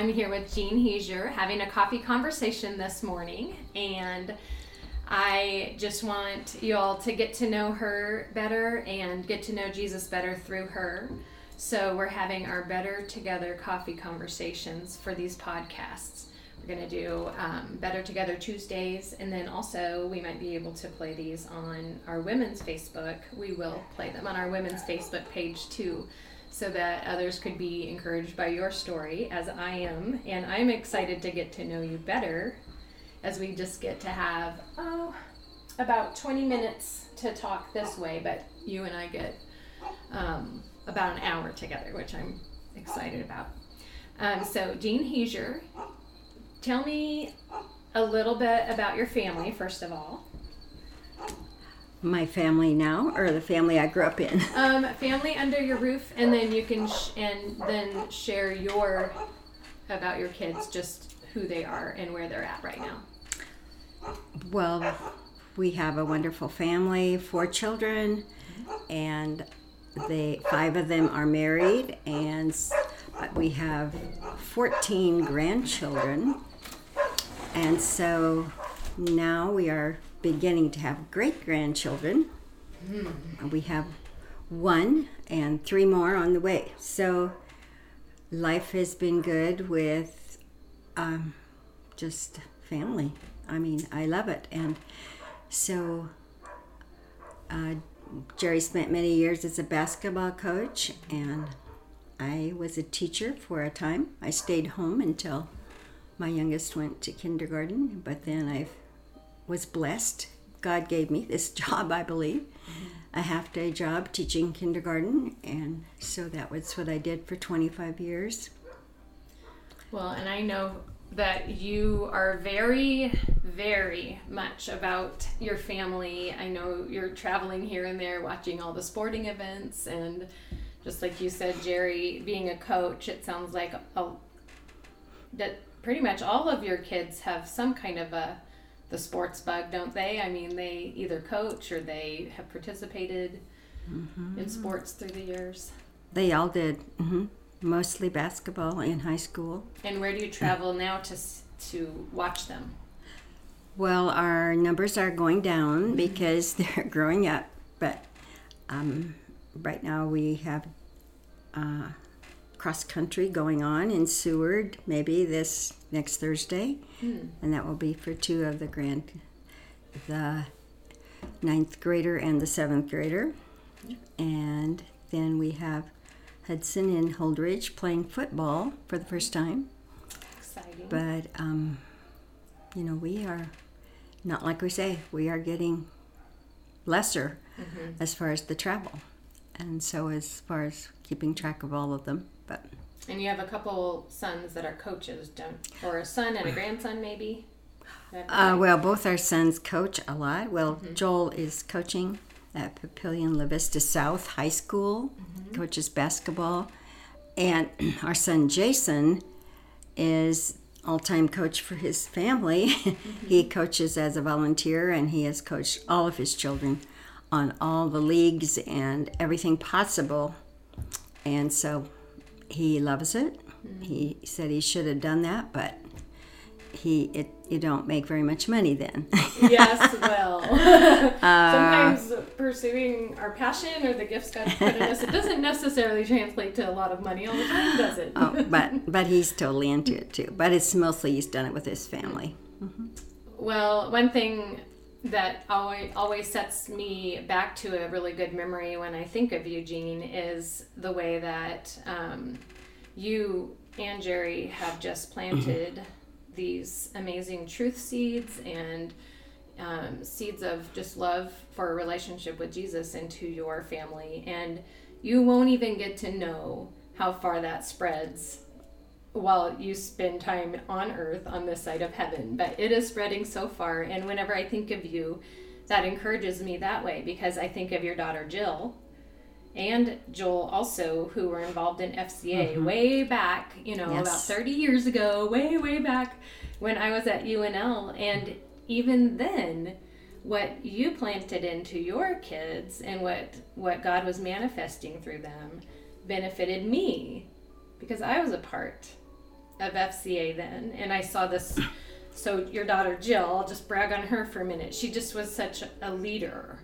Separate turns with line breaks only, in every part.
I'm here with Jean Heiser having a coffee conversation this morning, and I just want you all to get to know her better and get to know Jesus better through her. So, we're having our Better Together coffee conversations for these podcasts. We're going to do um, Better Together Tuesdays, and then also we might be able to play these on our women's Facebook. We will play them on our women's Facebook page too, so that others could be encouraged by your story, as I am. And I'm excited to get to know you better as we just get to have, oh, about 20 minutes to talk this way, but you and I get um, about an hour together, which I'm excited about. Um, so, Jean Heiser tell me a little bit about your family, first of all.
My family now, or the family I grew up in?
Um, family under your roof, and then you can sh- and then share your about your kids, just who they are and where they're at right now.
Well, we have a wonderful family, four children, and they five of them are married, and we have 14 grandchildren and so now we are beginning to have great grandchildren. Mm. We have one and three more on the way. So life has been good with um, just family. I mean, I love it. And so uh, Jerry spent many years as a basketball coach, and I was a teacher for a time. I stayed home until my youngest went to kindergarten, but then I was blessed. God gave me this job, I believe, mm-hmm. a half day job teaching kindergarten, and so that was what I did for 25 years.
Well, and I know that you are very, very much about your family. I know you're traveling here and there, watching all the sporting events, and just like you said, Jerry, being a coach, it sounds like a, that pretty much all of your kids have some kind of a the sports bug, don't they? I mean, they either coach or they have participated mm-hmm. in sports through the years.
They all did. Mm-hmm. Mostly basketball in high school.
And where do you travel now to to watch them?
Well, our numbers are going down mm-hmm. because they're growing up, but um, right now we have uh, cross country going on in Seward, maybe this next Thursday, hmm. and that will be for two of the grand, the ninth grader and the seventh grader, and then we have Hudson and Holdridge playing football for the first time.
Exciting.
But um, you know, we are not like we say we are getting lesser mm-hmm. as far as the travel, and so as far as keeping track of all of them. But
and you have a couple sons that are coaches, don't? Or a son and a grandson, maybe.
Uh, well, both our sons coach a lot. Well, mm-hmm. Joel is coaching at Papillion La Vista South High School, mm-hmm. coaches basketball, and our son Jason is all-time coach for his family. Mm-hmm. he coaches as a volunteer, and he has coached all of his children on all the leagues and everything possible. And so he loves it. Mm-hmm. He said he should have done that, but he it you don't make very much money then.
yes, well, uh, sometimes pursuing our passion or the gifts God put in us, it doesn't necessarily translate to a lot of money all the time, does it?
oh, but but he's totally into it too. But it's mostly he's done it with his family. Mm-hmm.
Well, one thing that always always sets me back to a really good memory when I think of Eugene is the way that um, you and Jerry have just planted mm-hmm. these amazing truth seeds and um, seeds of just love for a relationship with Jesus into your family, and you won't even get to know how far that spreads while you spend time on earth on this side of heaven. But it is spreading so far. And whenever I think of you, that encourages me that way because I think of your daughter Jill and Joel also, who were involved in FCA mm-hmm. way back, you know, yes. about 30 years ago, way, way back when I was at UNL. And even then, what you planted into your kids and what, what God was manifesting through them benefited me because I was a part of FCA then, and I saw this. So your daughter Jill, I'll just brag on her for a minute. She just was such a leader,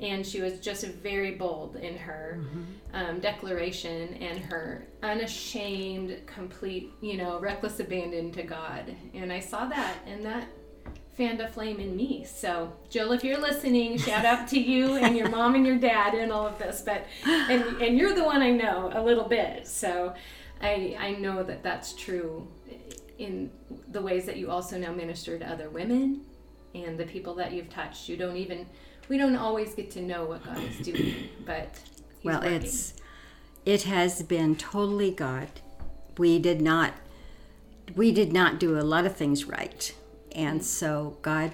and she was just very bold in her um, declaration and her unashamed, complete, you know, reckless abandon to God. And I saw that, and that fanned a flame in me. So, Jill, if you're listening, shout out to you and your mom and your dad and all of this. But and and you're the one I know a little bit. So, I I know that that's true in the ways that you also now minister to other women and the people that you've touched. You don't even we don't always get to know what God is doing, but
well,
working.
it's it has been totally God. We did not we did not do a lot of things right, and so God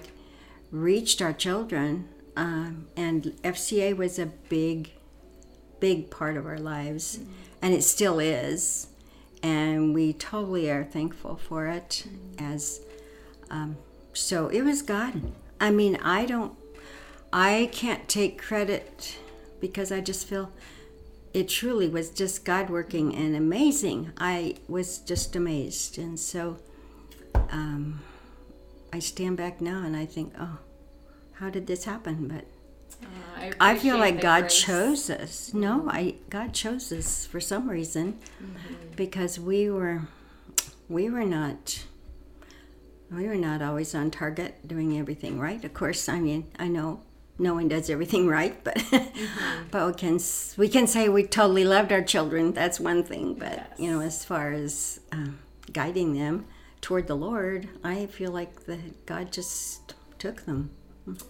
reached our children, um, and FCA was a big, big part of our lives, and it still is, and we totally are thankful for it. As um, so, it was God. I mean, I don't, I can't take credit because I just feel it truly was just God working and amazing. I was just amazed. And so um, I stand back now and I think, oh, how did this happen? But
Uh,
I feel like God
grace.
chose us. No, I God chose us for some reason because we were we were not we were not always on target doing everything right. Of course, I mean, I know no one does everything right, but but we can we can say we totally loved our children. That's one thing. But you know, as far as um, guiding them toward the Lord, I feel like that God just took them.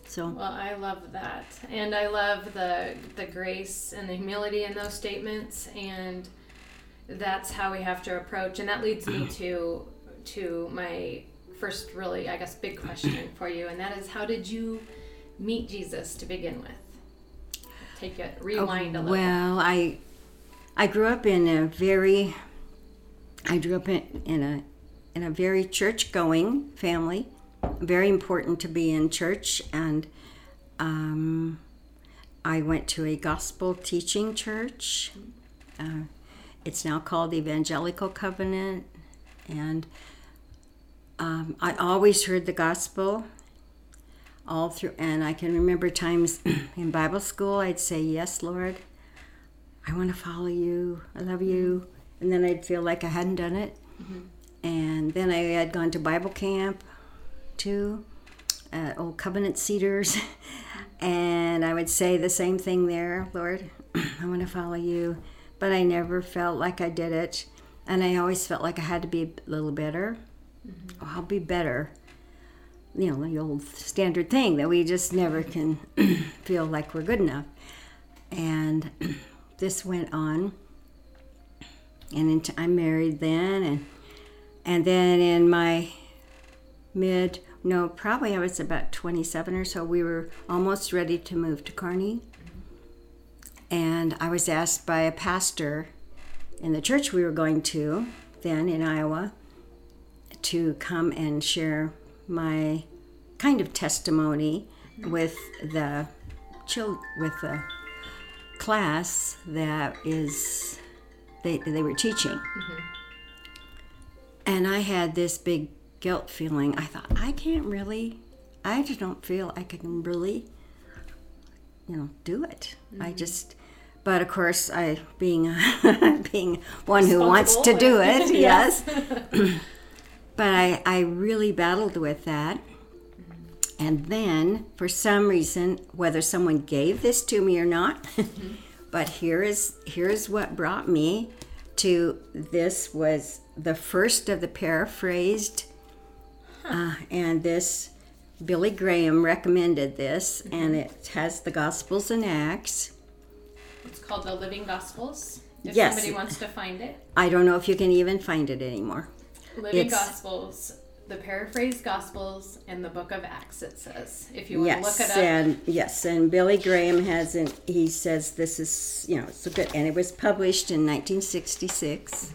So
Well, I love that, and I love the the grace and the humility in those statements, and that's how we have to approach. And that leads me to to my first really, I guess, big question for you, and that is, how did you meet Jesus to begin with? Take it, rewind a oh, little.
Well, I I grew up in a very I grew up in, in a in a very church going family. Very important to be in church, and um, I went to a gospel teaching church. Uh, it's now called Evangelical Covenant, and um, I always heard the gospel all through and i can remember times in bible school i'd say yes lord i want to follow you i love you and then i'd feel like i hadn't done it and then i had gone to bible camp too at old covenant cedars. And i would say the same thing there lord. I want to follow you. But i never felt like i did it. And i always felt like i had to be a little better. Oh, i'll be better. You know, the old standard thing that we just never can feel like we're good enough. And this went on, and into, I'm married then, and and then in my mid, no, probably I was about 27 or so. We were almost ready to move to Kearney, and I was asked by a pastor in the church we were going to then in Iowa to come and share my kind of testimony with the chil- with the class that is they they were teaching. Mm-hmm. And I had this big guilt feeling. I thought I can't really I just don't feel I can really you know do it. I mm-hmm. just but of course I being being one who wants to do it, yes. but I, I really battled with that. Mm-hmm. And then, for some reason, whether someone gave this to me or not, mm-hmm. but here is here is what brought me to this was the first of the paraphrased, uh, and this Billy Graham recommended this, and it has the Gospels and Acts.
It's called the Living Gospels. If
Yes.
somebody wants to find it,
I don't know if you can even find it anymore.
Living
It's-
Gospels, the paraphrased Gospels, and the Book of Acts. It says if you want to
Yes,
look it up.
and yes, and Billy Graham hasn't. He says this is you know so good, and it was published in 1966.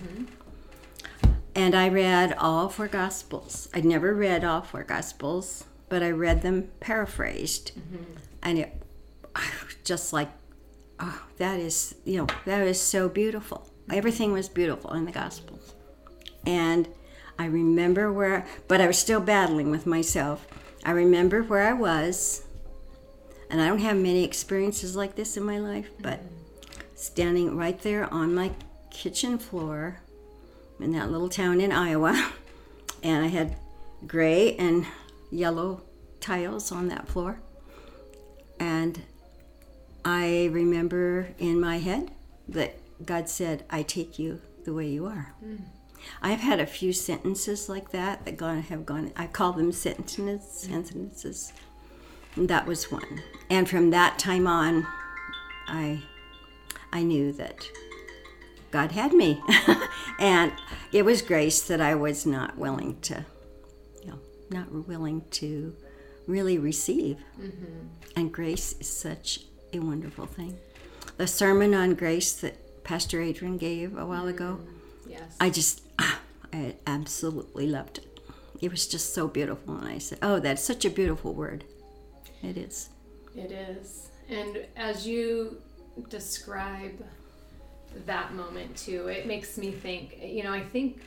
And I read all four Gospels. I'd never read all four Gospels, but I read them paraphrased, mm-hmm. and it just like oh, that is you know that is so beautiful. Everything was beautiful in the Gospels, and I remember where, but I was still battling with myself. I remember where I was, and I don't have many experiences like this in my life, but mm-hmm. standing right there on my kitchen floor in that little town in Iowa, and I had gray and yellow tiles on that floor. And I remember in my head that God said, I take you the way you are. Hmm. I've had a few sentences like that that gone have gone. I call them sentences. Sentences. And that was one. And from that time on, I I knew that God had me, and it was grace that I was not willing to, you know, not willing to really receive. And grace is such a wonderful thing. The sermon on grace that Pastor Adrian gave a while ago.
Yes.
I just, ah, I absolutely loved it. It was just so beautiful. And I said, Oh, that's such a beautiful word. It is.
It is. And as you describe that moment too, it makes me think, you know, I think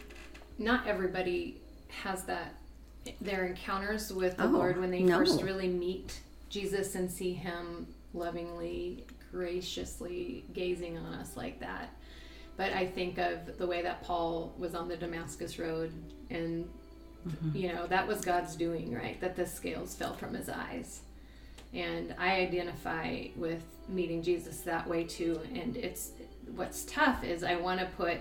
not everybody has that their encounters with the
Oh,
Lord when they
no.
first really meet Jesus and see him lovingly, graciously gazing on us like that. But I think of the way that Paul was on the Damascus road and mm-hmm. you know, that was God's doing, right? That the scales fell from his eyes. And I identify with meeting Jesus that way too. And it's what's tough is I want to put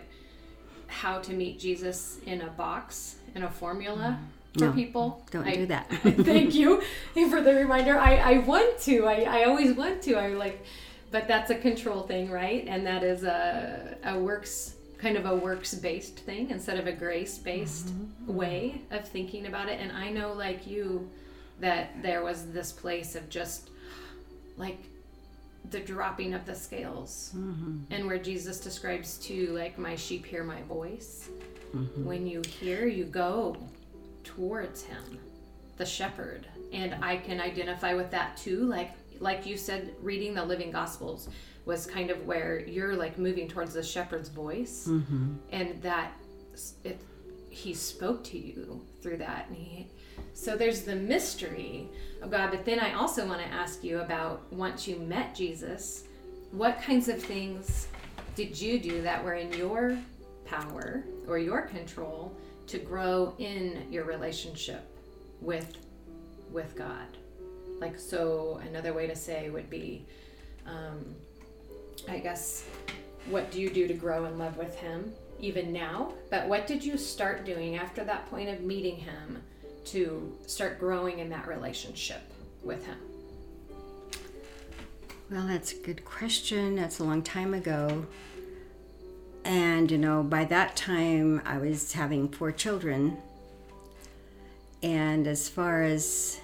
how to meet Jesus in a box, in a formula mm-hmm. for
No,
people.
don't
I-
do that.
Thank you for the reminder. I, I want to. I, I always want to. I like, but that's a control thing, right? And that is a, a works kind of a works based thing instead of a grace based mm-hmm. way of thinking about it. And I know, like you, that there was this place of just like the dropping of the scales. Mm-hmm. And where jesus describes too like my sheep hear my voice. Mm-hmm. When you hear you go towards him the shepherd. And i can identify with that too. Like like you said reading the living gospels was kind of where you're like moving towards the shepherd's voice. Mm-hmm. And that it he spoke to you through that. And he so there's the mystery of god but then i also want to ask you about once you met jesus what kinds of things did you do that were in your power or your control to grow in your relationship with with god? Like so another way to say would be um, i guess what do you do to grow in love with him even now? But what did you start doing after that point of meeting him to start growing in that relationship with him
Well, that's a good question. That's a long time ago. And, you know, by that time I was having four children. And as far as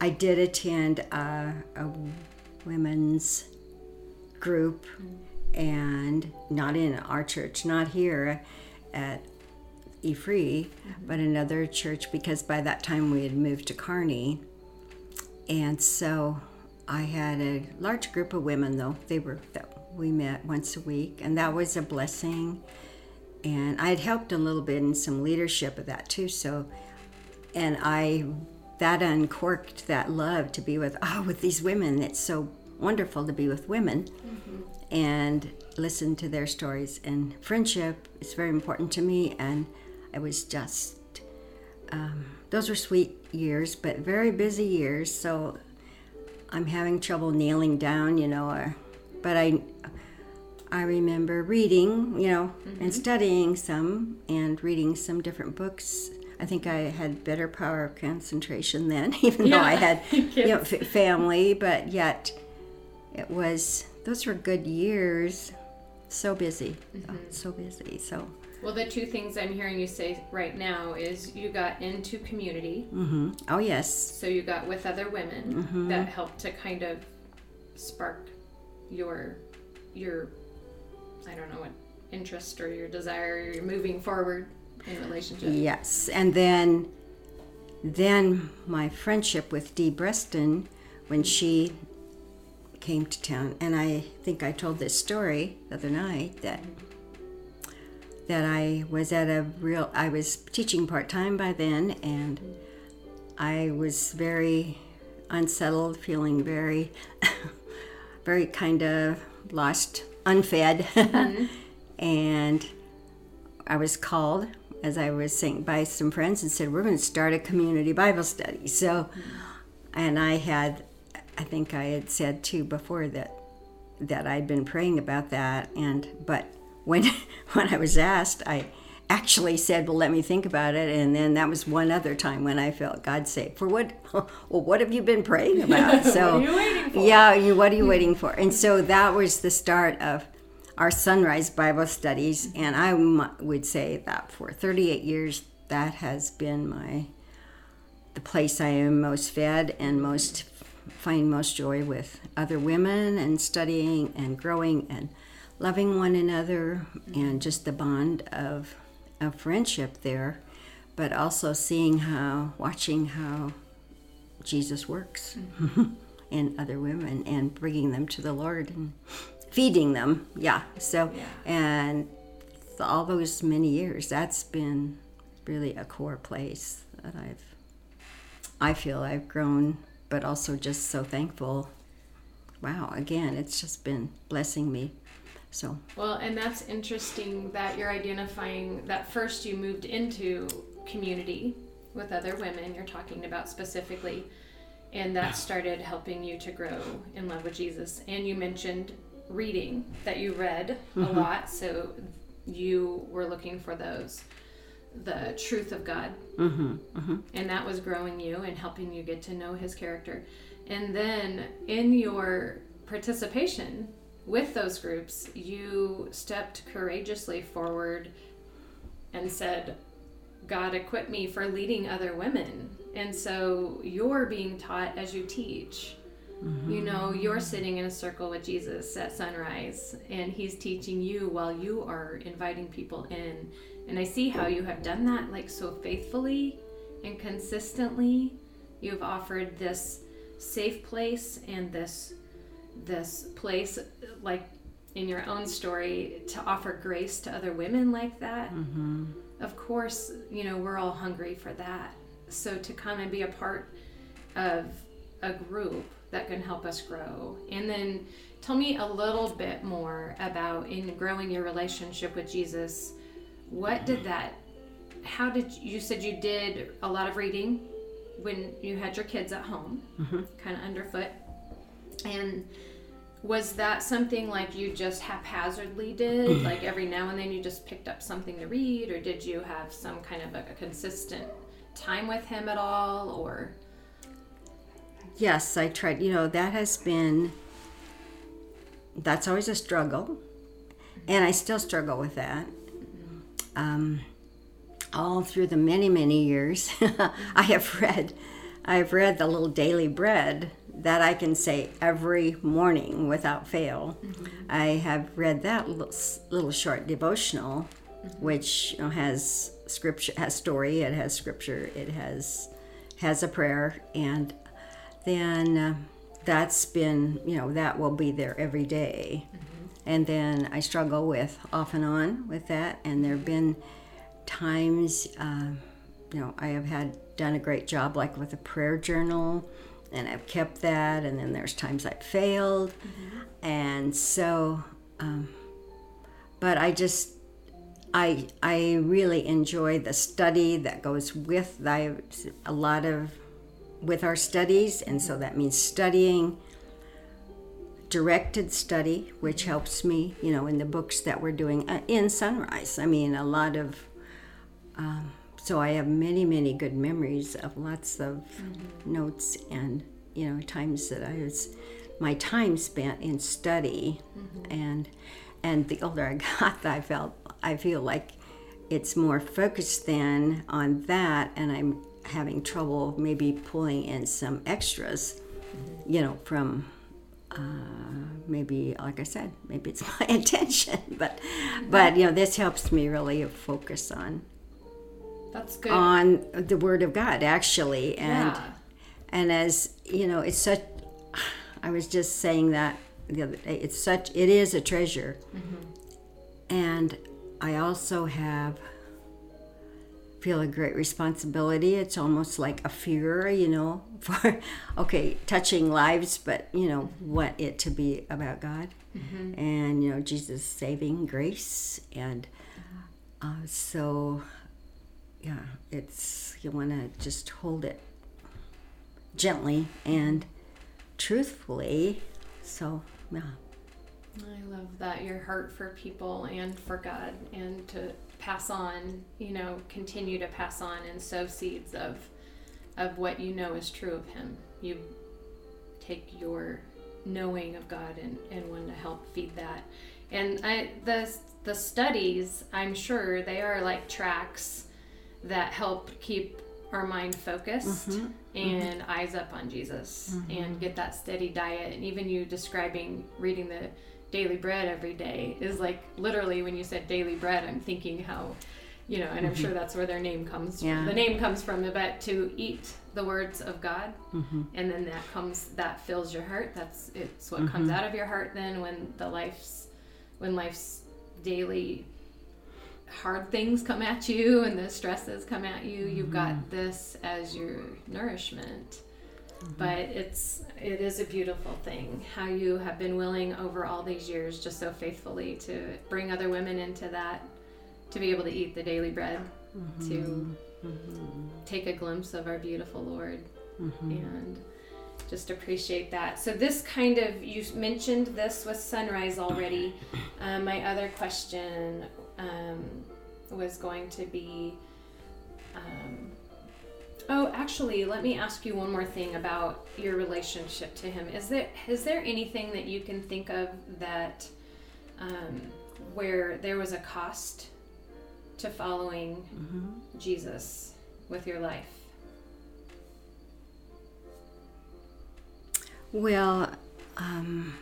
I did attend a, a women's group, mm. and not in our church, not here at E Free, mm-hmm. but another church because by that time we had moved to Kearney. And so I had a large group of women, though. They were, that we met once a week, and that was a blessing. And I had helped a little bit in some leadership of that too. So, and I, that uncorked that love to be with, oh, with these women. It's so wonderful to be with women mm-hmm. and listen to their stories. And friendship is very important to me. And it was just, um, those were sweet years, but very busy years. So I'm having trouble nailing down, you know, or, but I, I remember reading, you know, and studying some and reading some different books. I think I had better power of concentration then, even though I
Yeah.
had, you know, f- family, but yet it was, those were good years. So busy, oh, so busy. So,
well the two things i'm hearing you say right now is you got into community.
Hmm oh, yes.
so you got with other women that helped to kind of spark your your i don't know what interest or your desire you're moving forward in relationship.
Yes, and then then my friendship with Dee Breston when she came to town, and I think I told this story the other night that that I was at a real, I was teaching part time by then, and I was very unsettled, feeling very, very kind of lost, unfed. Mm-hmm. and I was called, as I was saying, by some friends and said, We're going to start a community Bible study. So, mm-hmm. and I had, I think I had said too before that that I'd been praying about that and but when when I was asked I actually said well let me think about it and then that was one other time when I felt God say for what well what have you been praying about?
So what are you waiting for?
yeah you, what are you hmm. waiting for? And so that was the start of our sunrise Bible studies and I would say that for 38 years that has been my the place I am most fed and most find most joy with other women and studying and growing and loving one another and just the bond of, of friendship there, but also seeing how, watching how Jesus works mm-hmm. in other women and bringing them to the Lord and feeding them. Yeah. So, yeah. and all those many years, that's been really a core place that I've, I feel I've grown but also just so thankful. Wow, again, it's just been blessing me. So
well, and that's interesting that you're identifying that first you moved into community with other women. You're talking about specifically, and that started helping you to grow in love with Jesus. And you mentioned reading that you read mm-hmm. a lot, so you were looking for those the truth of God. Mm-hmm, mm-hmm. And that was growing you and helping you get to know his character. And then in your participation with those groups, you stepped courageously forward and said, God equipped me for leading other women. And so you're being taught as you teach. Mm-hmm. You know, you're sitting in a circle with Jesus at sunrise, and he's teaching you while you are inviting people in and I see how you have done that like so faithfully and consistently. You've offered this safe place and this this place like in your own story to offer grace to other women like that. Mm-hmm. Of course, you know, we're all hungry for that. So to come and be a part of a group that can help us grow. And then tell me a little bit more about in growing your relationship with Jesus what did that how did you, you said you did a lot of reading when you had your kids at home mm-hmm. kind of underfoot and was that something like you just haphazardly did like every now and then you just picked up something to read or did you have some kind of a, a consistent time with him at all or?
Yes i tried you know that has been that's always a struggle and i still struggle with that. Um, all through the many many years i have read i've read the little daily bread that i can say every morning without fail mm-hmm. i have read that little, little short devotional mm-hmm. which you know, has scripture has story it has scripture it has has a prayer and then uh, that's been you know that will be there every day. Mm-hmm and then I struggle with off and on with that. And there have been times, uh, you know, I have had done a great job, like with a prayer journal, and I've kept that. And then there's times I've failed, mm-hmm. and so, um, but I just. I, I really enjoy the study that goes with the, a lot of with our studies and so that means studying directed study, which helps me, you know, in the books that we're doing uh, in Sunrise. I mean, a lot of, um, so I have many, many good memories of lots of mm-hmm. notes and, you know, times that I was, my time spent in study. Mm-hmm. And, and the older I got, I felt, I feel like it's more focused then on that, and I'm having trouble maybe pulling in some extras, mm-hmm. you know, from uh, maybe like i said maybe it's my intention but but you know this helps me really focus on
that's good
on the word of god actually and yeah. and as you know it's such i was just saying that the other day it's such it is a treasure mm-hmm. and I also have feel a great responsibility. It's almost like a fear, you know, for okay, touching lives, but you know, want it to be about God mm-hmm. and you know, Jesus' saving grace, and uh, so yeah, it's you want to just hold it gently and truthfully. So yeah.
I love that your heart for people and for God and to pass on, you know, continue to pass on and sow seeds of of what you know is true of him. You take your knowing of God and, and want to help feed that. And I the the studies, I'm sure they are like tracks that help keep our mind focused mm-hmm. and mm-hmm. eyes up on Jesus mm-hmm. and get that steady diet. And even you describing reading the daily bread every day is like literally when you said daily bread, I'm thinking how, you know, and I'm sure mm-hmm. that's where their name comes yeah. from. The name comes from, but to eat the words of God, mm-hmm. and then that comes, that fills your heart. That's, it's what comes mm-hmm. out of your heart then when the life's, when life's daily hard things come at you and the stresses come at you, you've got this as your nourishment. Mm-hmm. But it's it is a beautiful thing how you have been willing over all these years just so faithfully to bring other women into that to be able to eat the daily bread mm-hmm. to mm-hmm. take a glimpse of our beautiful Lord mm-hmm. and just appreciate that. So this kind of you mentioned this with sunrise already. Um, my other question um, was going to be um, Oh, actually, let me ask you one more thing about your relationship to him. Is there is there anything that you can think of that um, where there was a cost to following mm-hmm. Jesus with your life?
Well, um,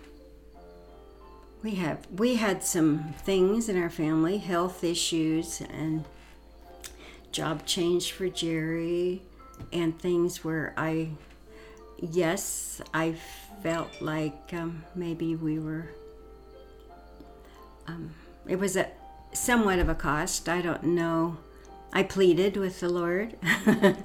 we have we had some things in our family, health issues, and job change for Jerry and things where I, yes, I felt like um, maybe we were, um, it was a somewhat of a cost. I don't know. I pleaded with the Lord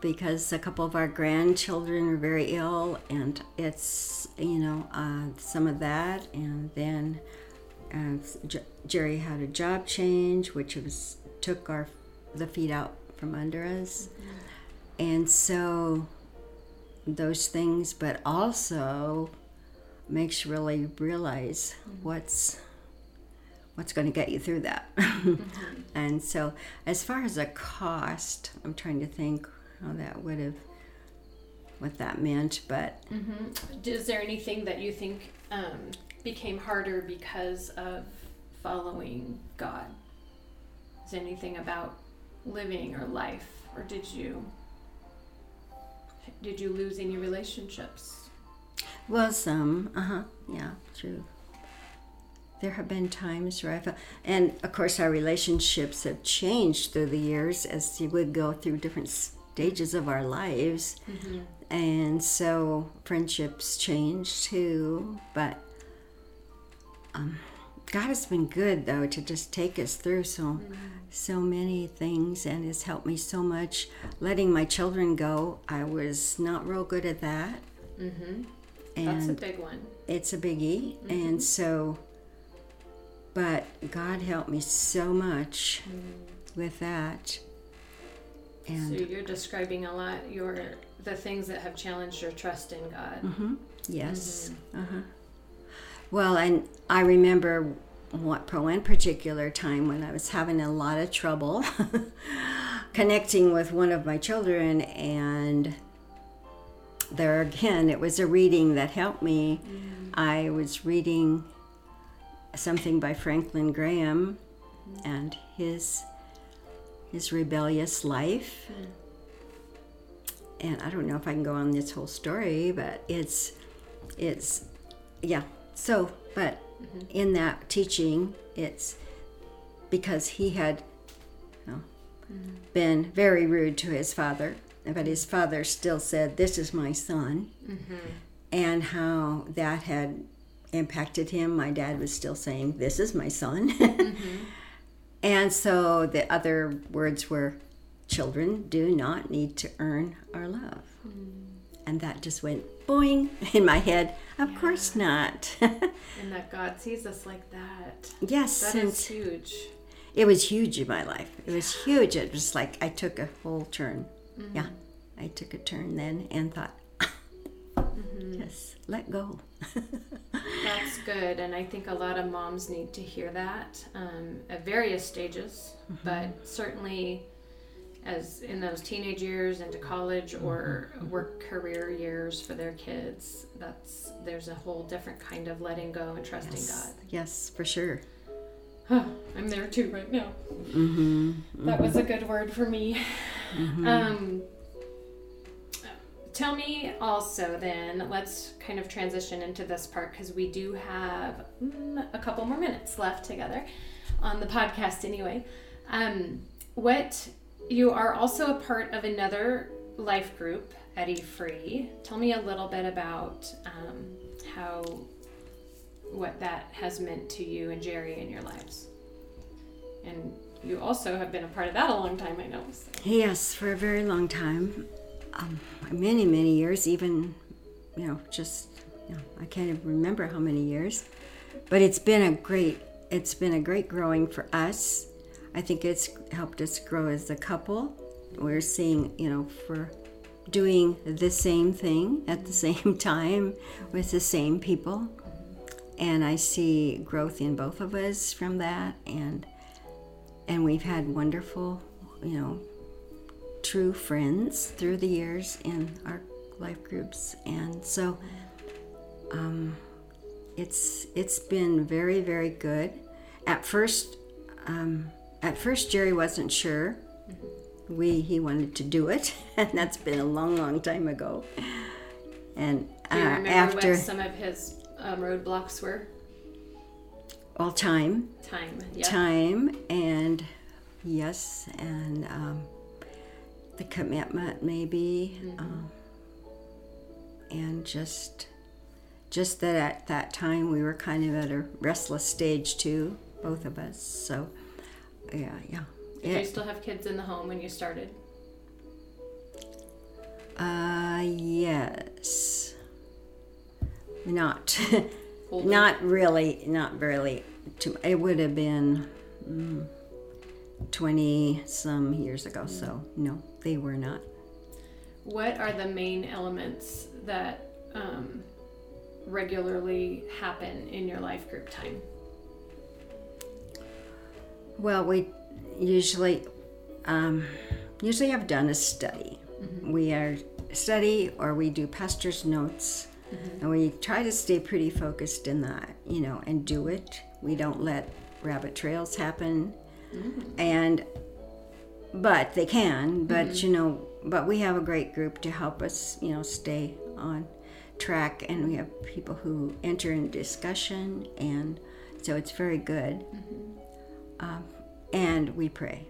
because a couple of our grandchildren are very ill, and it's, you know, uh, some of that. And then uh, J- Jerry had a job change, which was took our the feet out from under us. Mm-hmm. And so those things, but also makes you really realize mm-hmm. what's what's going to get you through that. mm-hmm. And so, as far as a cost, I'm trying to think how that would have, what that meant. But
mm-hmm. is there anything that you think um, became harder because of following God? Is anything about living or life, or did you did you lose any relationships?
Well, some. Uh huh. Yeah, true. There have been times where I felt, and of course, our relationships have changed through the years as you would go through different stages of our lives. Mm-hmm. And so friendships change too. But um, God has been good though to just take us through so mm-hmm. so many things and has helped me so much. Letting my children go, I was not real good at that.
Mm-hmm. And That's a big one.
It's a biggie, mm-hmm. and so. But God helped me so much mm-hmm. with that.
And so you're describing a lot your the things that have challenged your trust in God.
Mm-hmm. Yes. Mm-hmm. Uh huh. Well, and I remember what one particular time when I was having a lot of trouble connecting with one of my children, and there again, it was a reading that helped me. Mm. I was reading something by Franklin Graham and his his rebellious life. And I don't know if I can go on this whole story, but it's it's yeah, so, but mm-hmm. in that teaching, it's because he had you know, mm-hmm. been very rude to his father, but his father still said, This is my son. Mm-hmm. And how that had impacted him. My dad was still saying, This is my son. Mm-hmm. And so the other words were children do not need to earn our love. And that just went boing in my head. Of course not.
And that God sees us like that.
yes,
That is huge.
it was huge in my life. It was huge. It was like I took a whole turn. Yeah, I took a turn then and thought, let go.
That's good, and I think a lot of moms need to hear that um, at various stages, but certainly as in those teenage years into college or work career years for their kids. That's there's a whole different kind of letting go and trusting
yes, yes, for sure.
God. I'm there too right now.
Mm-hmm.
That was a good word for me. Um, tell me also then, let's kind of transition into this part because we do have mm, a couple more minutes left together on the podcast anyway. Um, what you are also a part of another life group, Eddie Free. Tell me a little bit about um, how what that has meant to you and Jerry in your lives. And you also have been a part of that a long time, I know. so.
Yes, for a very long time, um, many many years. Even, you know, just you know, I can't even remember how many years, but it's been a great. It's been a great growing for us. I think it's helped us grow as a couple. We're seeing, you know, for doing the same thing at the same time with the same people. And I see growth in both of us from that and and we've had wonderful, you know, true friends through the years in our life groups. And so um, it's it's been very very good. At first, um, at first Jerry wasn't sure. We he wanted to do it, and that's been a long long time ago. And uh,
Do you remember
after
what some of his um, roadblocks were?
all time,
Time. Yeah.
time and yes and um, the commitment maybe um, and just just that at that time we were kind of at a restless stage too both of us so yeah yeah.
Did you still have kids in the home when you started?
uh yes. Not Not really, not really. Too, it would have been mm, 20 some years ago, so no, they were not.
What are the main elements that um, regularly happen in your life group time?
Well, we usually um, usually have done a study. We are study or we do pastor's notes, and we try to stay pretty focused in that, you know, and do it. We don't let rabbit trails happen, and but they can. But mm-hmm. you know, but we have a great group to help us, you know, stay on track, and we have people who enter in discussion, and so it's very good. Mm-hmm. Um, and we pray.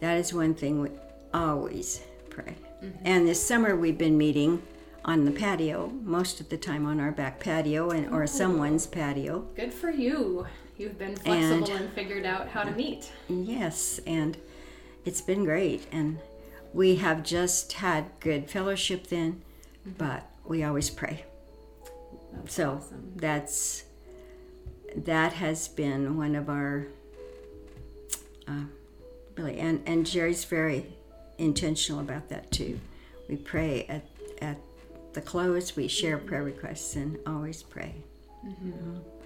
That is one thing we always pray. Mm-hmm. And this summer we've been meeting on the patio, most of the time on our back patio and or oh. someone's patio.
Good for you. You've been flexible
And-
and, figured out how to meet.
Yes, and it's been great. And we have just had good fellowship then, mm-hmm. but we always pray.
That's
So
awesome.
that's that has been one of our uh, really and and Jerry's very intentional about that too. We pray at at the close. We share mm-hmm. prayer requests and always pray. Mm-hmm. Uh-huh.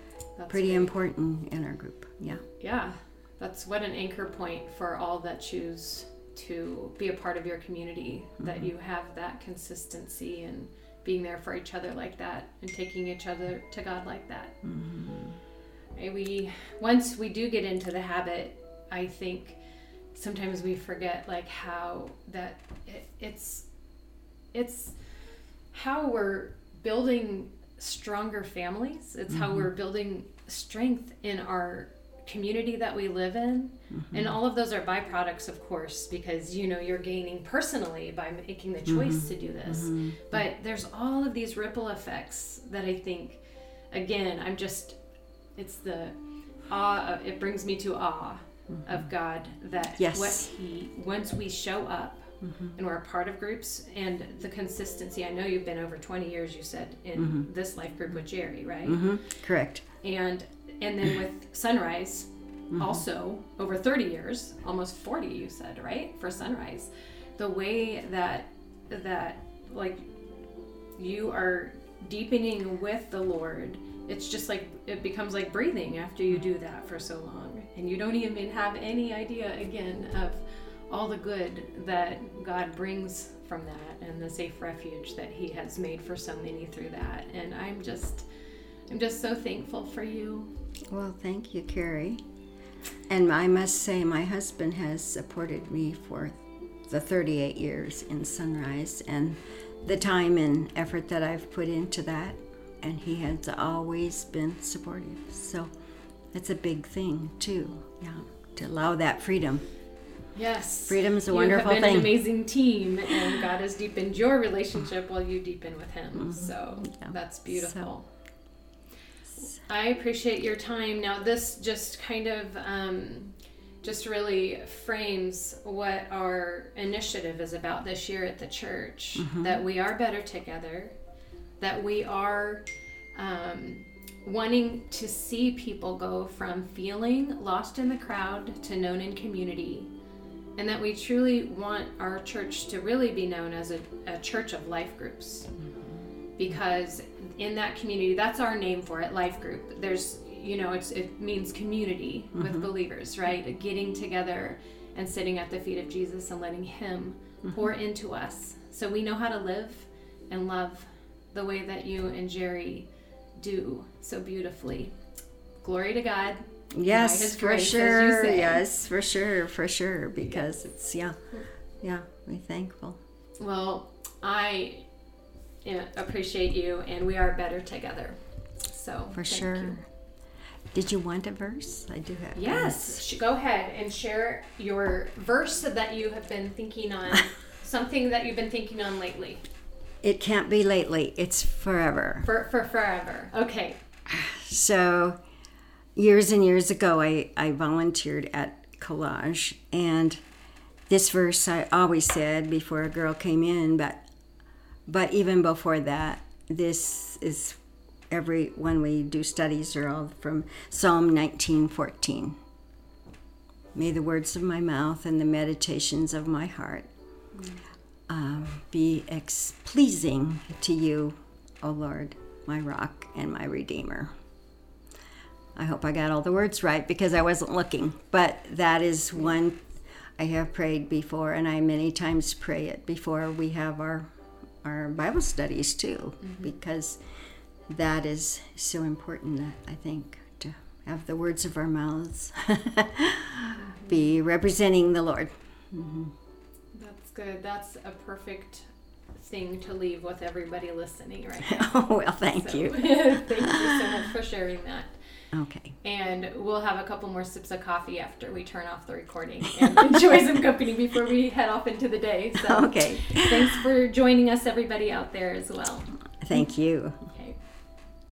That's
Pretty
great.
important in our group. Yeah.
Yeah, that's what an anchor point for all that choose to be a part of your community. That mm-hmm. you have that consistency and being there for each other like that, and taking each other to God like that. Mm-hmm. And we once we do get into the habit, I think sometimes we forget like how that it, it's it's how we're building stronger families. It's how mm-hmm. we're building strength in our community that we live in. Mm-hmm. And all of those are byproducts, of course, because you know you're gaining personally by making the mm-hmm. choice to do this. Mm-hmm. But there's all of these ripple effects that I think, again, I'm just, it's the awe. Of, it brings me to awe of God that
Yes.
what He once we show up and we're a part of groups and the consistency. I know you've been over 20 years. You said in this life group with Jerry, right?
Correct.
And and then with sunrise mm-hmm. also over 30 years almost 40 you said right for sunrise the way that that like you are deepening with the lord it's just like it becomes like breathing after you mm-hmm. do that for so long. And you don't even have any idea again of all the good that god brings from that and the safe refuge that he has made for so many through that. And i'm just i'm just so thankful for you
Well, thank you, Carrie. And I must say, my husband has supported me for the 38 years in Sunrise and the time and effort that I've put into that. And he has always been supportive. So that's a big thing, too. Yeah, to allow that freedom.
Yes.
Freedom is a
you
wonderful
have been
thing.
an amazing team, and God has deepened your relationship while you deepen with Him. So
Mm-hmm. Yeah.
that's beautiful. I appreciate your time. Now, this just kind of um, just really frames what our initiative is about this year at the church.
Mm-hmm.
That we are better together. That we are. Um, wanting to see people go from feeling lost in the crowd to known in community and that we truly want our church to really be known as a, a church of life groups because in that community that's our name for it life group. There's you know it's it means community with mm-hmm. believers right? Getting together and sitting at the feet of jesus and letting him mm-hmm. pour into us. So we know how to live and love the way that you and jerry do so beautifully. Glory to god.
Yes, for
grace,
sure. Yes, for sure, for sure. Because it's, yeah, yeah, we're thankful.
Well, I yeah, appreciate you, and we are better together. So
For
thank
sure.
you.
Did you want a verse? I do have.
Yes, go ahead and share your verse that you have been thinking on, something that you've been thinking on lately
It can't be lately. It's forever.
for for forever. Okay.
So, years and years ago, I, I volunteered at Collage, and this verse I always said before a girl came in, but but even before that, this is every when we do studies are all from Psalm 19:14. May the words of my mouth and the meditations of my heart um, be ex- pleasing to you, O Lord, my rock and my redeemer. I hope I got all the words right because I wasn't looking, but that is one I have prayed before, and I many times pray it before we have our our Bible studies too, mm-hmm. because that is so important. Uh, I think to have the words of our mouths be mm-hmm. representing the Lord. Mm-hmm.
That's good. That's a perfect thing to leave with everybody listening right now.
Oh well, thank
So,
you.
thank you so much for sharing that.
Okay.
And we'll have a couple more sips of coffee after we turn off the recording and enjoy some company before we head off into the day. So
Okay.
thanks for joining us, everybody out there as well.
Thank you.